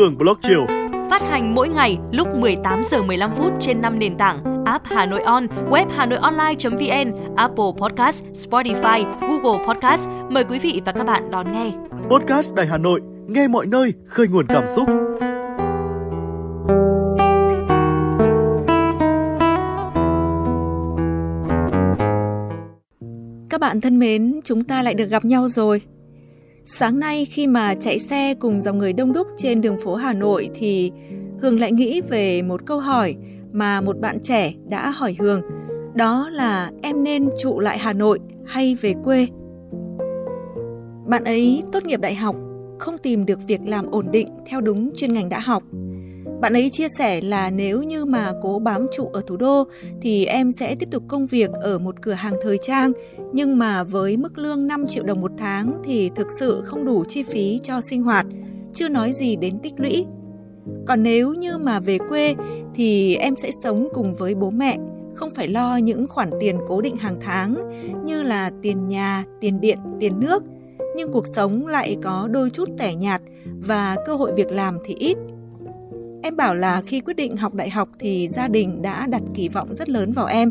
Hương Blog Chill. Phát hành mỗi ngày lúc 18 giờ 15 phút trên 5 nền tảng app Hà Nội On, web Hà Nội Online.vn, Apple Podcast, Spotify, Google Podcast. Mời quý vị và các bạn đón nghe. Podcast Đài Hà Nội, nghe mọi nơi, khơi nguồn cảm xúc. Các bạn thân mến, chúng ta lại được gặp nhau rồi. Sáng nay khi mà chạy xe cùng dòng người đông đúc trên đường phố Hà Nội thì Hương lại nghĩ về một câu hỏi mà một bạn trẻ đã hỏi Hương. Đó là em nên trụ lại Hà Nội hay về quê? Bạn ấy tốt nghiệp đại học, không tìm được việc làm ổn định theo đúng chuyên ngành đã học bạn ấy chia sẻ là nếu như mà cố bám trụ ở thủ đô thì em sẽ tiếp tục công việc ở một cửa hàng thời trang, nhưng mà với mức lương 5 triệu đồng một tháng thì thực sự không đủ chi phí cho sinh hoạt, chưa nói gì đến tích lũy. Còn nếu như mà về quê thì em sẽ sống cùng với bố mẹ, không phải lo những khoản tiền cố định hàng tháng như là tiền nhà, tiền điện, tiền nước, nhưng cuộc sống lại có đôi chút tẻ nhạt và cơ hội việc làm thì ít. Em bảo là khi quyết định học đại học thì gia đình đã đặt kỳ vọng rất lớn vào em.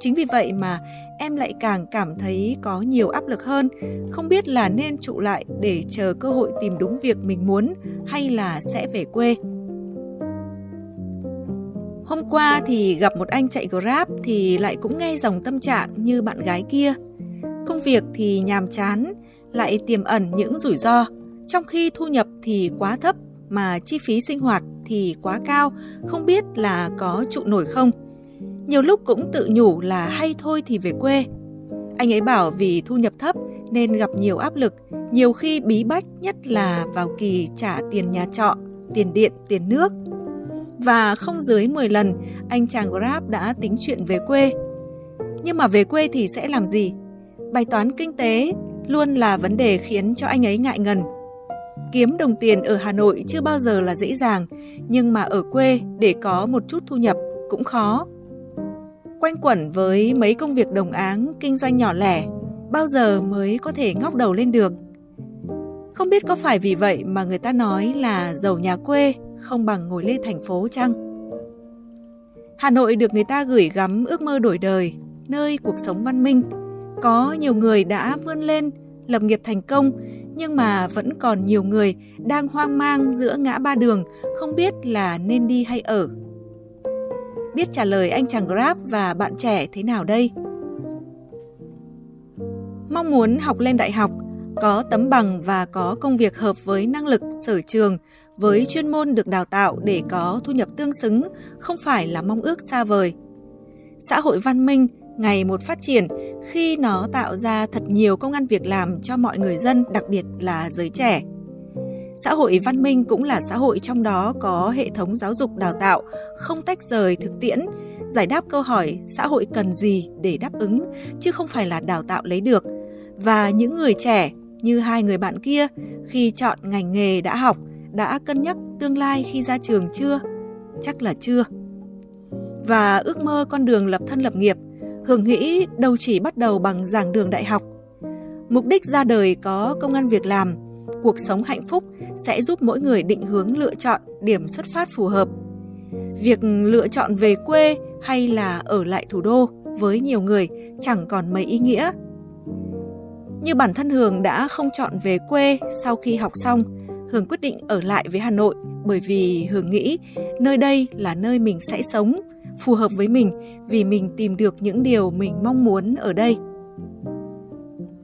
Chính vì vậy mà em lại càng cảm thấy có nhiều áp lực hơn, không biết là nên trụ lại để chờ cơ hội tìm đúng việc mình muốn hay là sẽ về quê. Hôm qua thì gặp một anh chạy Grab thì lại cũng nghe dòng tâm trạng như bạn gái kia. Công việc thì nhàm chán, lại tiềm ẩn những rủi ro, trong khi thu nhập thì quá thấp mà chi phí sinh hoạt thì quá cao, không biết là có trụ nổi không. Nhiều lúc cũng tự nhủ là hay thôi thì về quê. Anh ấy bảo vì thu nhập thấp nên gặp nhiều áp lực, nhiều khi bí bách nhất là vào kỳ trả tiền nhà trọ, tiền điện, tiền nước. Và không dưới 10 lần, anh chàng Grab đã tính chuyện về quê. Nhưng mà về quê thì sẽ làm gì? Bài toán kinh tế luôn là vấn đề khiến cho anh ấy ngại ngần Kiếm đồng tiền ở Hà Nội chưa bao giờ là dễ dàng, nhưng mà ở quê để có một chút thu nhập cũng khó. Quanh quẩn với mấy công việc đồng áng, kinh doanh nhỏ lẻ, bao giờ mới có thể ngóc đầu lên được. Không biết có phải vì vậy mà người ta nói là giàu nhà quê không bằng ngồi lên thành phố chăng? Hà Nội được người ta gửi gắm ước mơ đổi đời, nơi cuộc sống văn minh. Có nhiều người đã vươn lên, lập nghiệp thành công nhưng mà vẫn còn nhiều người đang hoang mang giữa ngã ba đường, không biết là nên đi hay ở. Biết trả lời anh chàng Grab và bạn trẻ thế nào đây? Mong muốn học lên đại học, có tấm bằng và có công việc hợp với năng lực sở trường, với chuyên môn được đào tạo để có thu nhập tương xứng không phải là mong ước xa vời. Xã hội văn minh ngày một phát triển khi nó tạo ra thật nhiều công ăn việc làm cho mọi người dân, đặc biệt là giới trẻ. Xã hội văn minh cũng là xã hội trong đó có hệ thống giáo dục đào tạo không tách rời thực tiễn, giải đáp câu hỏi xã hội cần gì để đáp ứng chứ không phải là đào tạo lấy được. Và những người trẻ như hai người bạn kia khi chọn ngành nghề đã học đã cân nhắc tương lai khi ra trường chưa? Chắc là chưa. Và ước mơ con đường lập thân lập nghiệp Hường nghĩ đâu chỉ bắt đầu bằng giảng đường đại học. Mục đích ra đời có công ăn việc làm, cuộc sống hạnh phúc sẽ giúp mỗi người định hướng lựa chọn điểm xuất phát phù hợp. Việc lựa chọn về quê hay là ở lại thủ đô với nhiều người chẳng còn mấy ý nghĩa. Như bản thân Hường đã không chọn về quê sau khi học xong, Hường quyết định ở lại với Hà Nội bởi vì Hường nghĩ nơi đây là nơi mình sẽ sống, phù hợp với mình vì mình tìm được những điều mình mong muốn ở đây.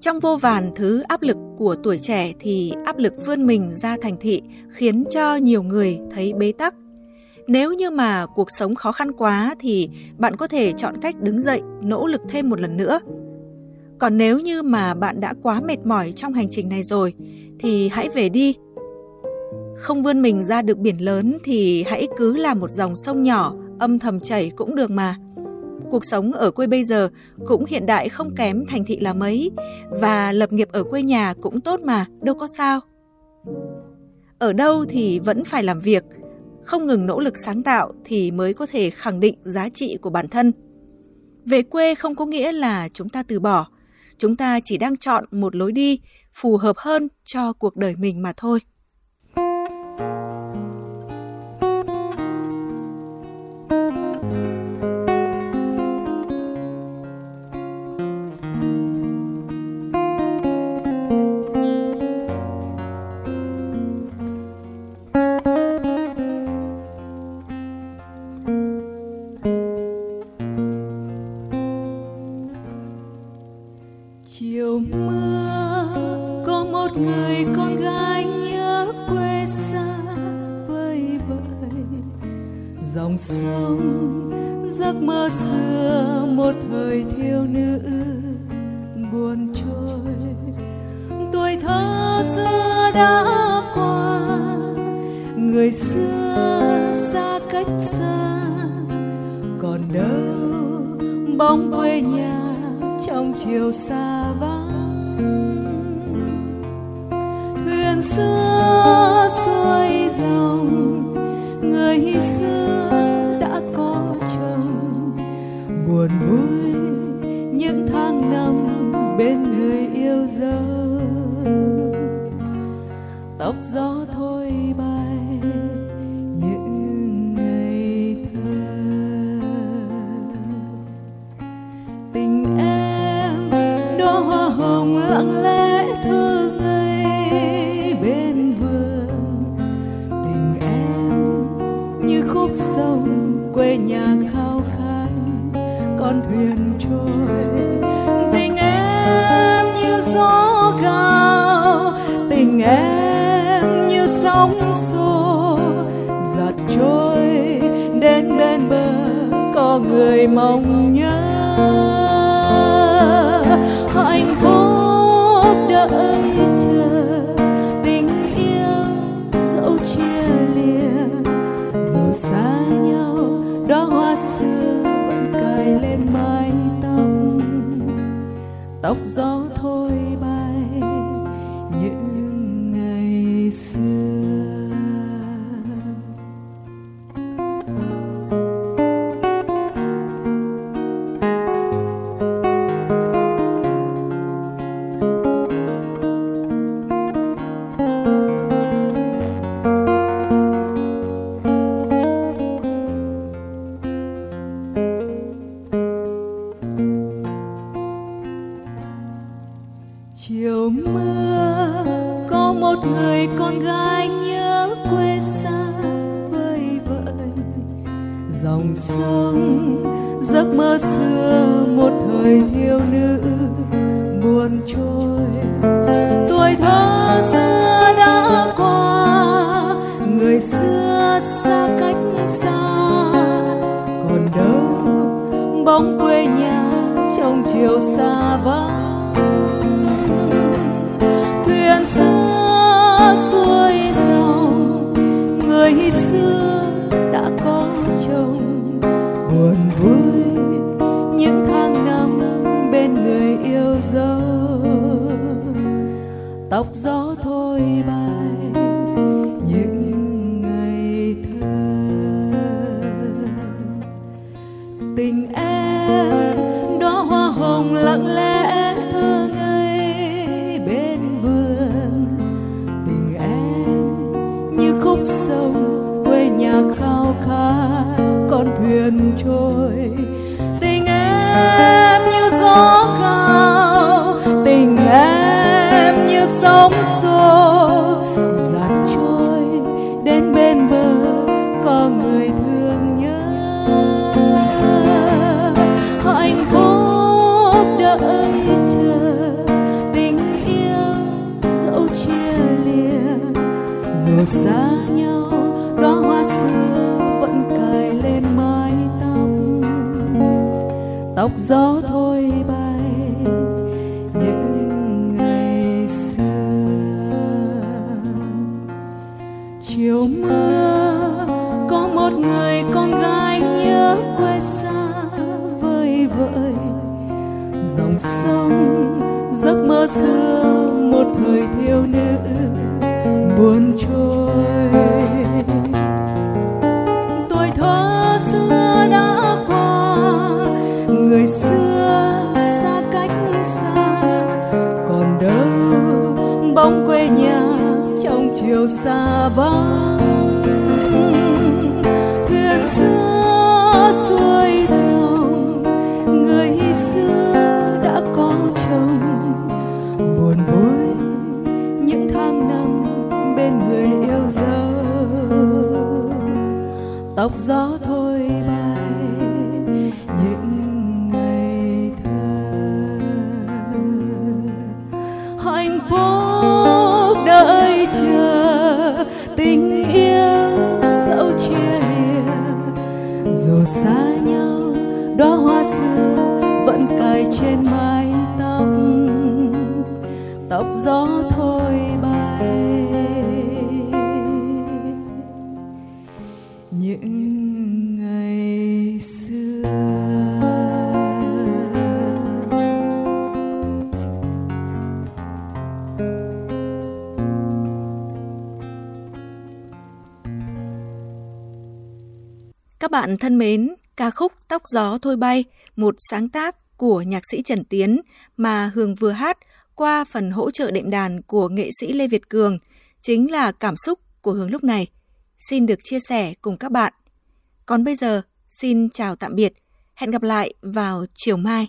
Trong vô vàn thứ áp lực của tuổi trẻ thì áp lực vươn mình ra thành thị khiến cho nhiều người thấy bế tắc. Nếu như mà cuộc sống khó khăn quá thì bạn có thể chọn cách đứng dậy, nỗ lực thêm một lần nữa. Còn nếu như mà bạn đã quá mệt mỏi trong hành trình này rồi thì hãy về đi. Không vươn mình ra được biển lớn thì hãy cứ là một dòng sông nhỏ âm thầm chảy cũng được mà. Cuộc sống ở quê bây giờ cũng hiện đại không kém thành thị là mấy và lập nghiệp ở quê nhà cũng tốt mà, đâu có sao. Ở đâu thì vẫn phải làm việc, không ngừng nỗ lực sáng tạo thì mới có thể khẳng định giá trị của bản thân. Về quê không có nghĩa là chúng ta từ bỏ, chúng ta chỉ đang chọn một lối đi phù hợp hơn cho cuộc đời mình mà thôi. Người xưa xa cách xa, còn đâu bóng quê nhà trong chiều xa vắng. Thuyền xưa lặng lẽ thơ ngây bên vườn. Tình em như khúc sông quê nhà khao khát, con thuyền trôi. Tình em như gió cao, tình em như sóng xô. Giặt trôi đến bên bờ, có người mong nhớ. Lên mái tóc. Tóc gió thôi bay những ngày xưa. Dòng sông, giấc mơ xưa, một thời thiếu nữ buồn trôi. Tuổi thơ xưa đã qua, người xưa xa cách xa. Còn đâu, bóng quê nhà trong chiều xa vắng. Tóc gió thôi dù xa nhau đóa hoa xưa vẫn cài lên mái tóc. Tóc gió thôi bay, những ngày xưa. Chiều mưa, có một người con gái nhớ quê xa vơi vợi. Dòng sông, giấc mơ xưa, một thời thiếu nữ buồn trôi. Tuổi thơ xưa đã qua, người xưa xa cách xa, còn đâu bóng quê nhà trong chiều xa vắng. tóc gió thôi bay, những ngày thơ. Hạnh phúc đợi chờ, tình yêu dẫu chia lìa dù xa nhau, đóa hoa xưa vẫn cài trên mái tóc. Tóc gió thôi bay. Những ngày xưa Các bạn thân mến, ca khúc Tóc gió thôi bay, một sáng tác của nhạc sĩ Trần Tiến mà Hương vừa hát qua phần hỗ trợ đệm đàn của nghệ sĩ Lê Việt Cường chính là cảm xúc của Hương lúc này. Xin được chia sẻ cùng các bạn. Còn bây giờ, xin chào tạm biệt. Hẹn gặp lại vào chiều mai.